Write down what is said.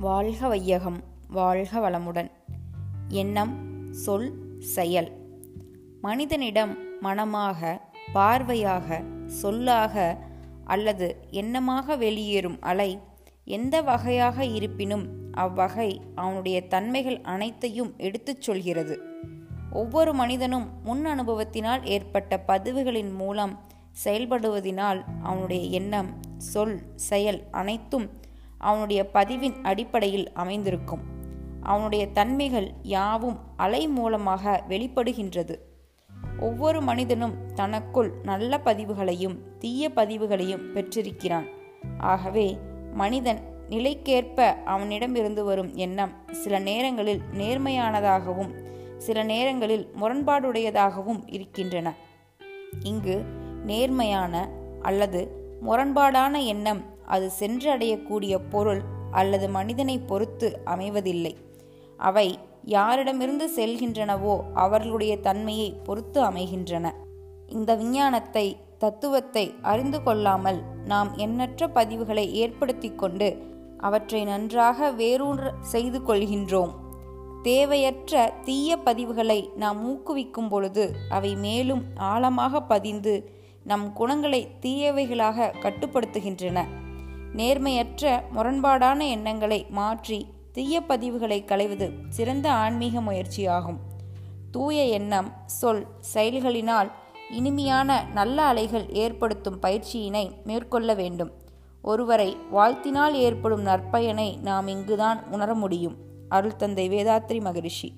வாழ்க வையகம் வாழ்க வளமுடன். எண்ணம் சொல் செயல். மனிதனிடம் மனமாக பார்வையாக சொல்லாக அல்லது எண்ணமாக வெளியேறும் அலை எந்த வகையாக இருப்பினும் அவ்வகை அவனுடைய தன்மைகள் அனைத்தையும் எடுத்துச் சொல்கிறது. ஒவ்வொரு மனிதனும் முன் அனுபவத்தினால் ஏற்பட்ட பதிவுகளின் மூலம் செயல்படுவதினால் அவனுடைய எண்ணம் சொல் செயல் அனைத்தும் அவனுடைய பதிவின் அடிப்படையில் அமைந்திருக்கும். அவனுடைய தன்மைகள் யாவும் அலை மூலமாக வெளிப்படுகின்றது. ஒவ்வொரு மனிதனும் தனக்குள் நல்ல பதிவுகளையும் தீய பதிவுகளையும் பெற்றிருக்கிறான். ஆகவே மனிதன் நிலைக்கேற்ப அவனிடமிருந்து வரும் எண்ணம் சில நேரங்களில் நேர்மையானதாகவும் சில நேரங்களில் முரண்பாடுடையதாகவும் இருக்கின்றன. இங்கு நேர்மையான அல்லது முரண்பாடான எண்ணம் அது சென்றடையக்கூடிய பொருள் அல்லது மனிதனை பொறுத்து அமைவதில்லை. அவை யாரிடமிருந்து செல்கின்றனவோ அவர்களுடைய தன்மையை பொறுத்து அமைகின்றன. இந்த விஞ்ஞானத்தை தத்துவத்தை அறிந்து கொள்ளாமல் நாம் எண்ணற்ற பதிவுகளை ஏற்படுத்தி கொண்டு அவற்றை நன்றாக வேரூன்ற செய்து கொள்கின்றோம். தேவையற்ற தீய பதிவுகளை நாம் ஊக்குவிக்கும் பொழுது அவை மேலும் ஆழமாக பதிந்து நம் குணங்களை தீயவைகளாக கட்டுப்படுத்துகின்றன. நேர்மையற்ற முரண்பாடான எண்ணங்களை மாற்றி தீய பதிவுகளை களைவது சிறந்த ஆன்மீக முயற்சியாகும். தூய எண்ணம் சொல் செயல்களினால் இனிமையான நல்ல அலைகள் ஏற்படுத்தும் பயிற்சியினை மேற்கொள்ள வேண்டும். ஒருவரை வாழ்த்தினால் ஏற்படும் நற்பயனை நாம் இங்குதான் உணர முடியும். அருள் தந்தை வேதாத்ரி மகரிஷி.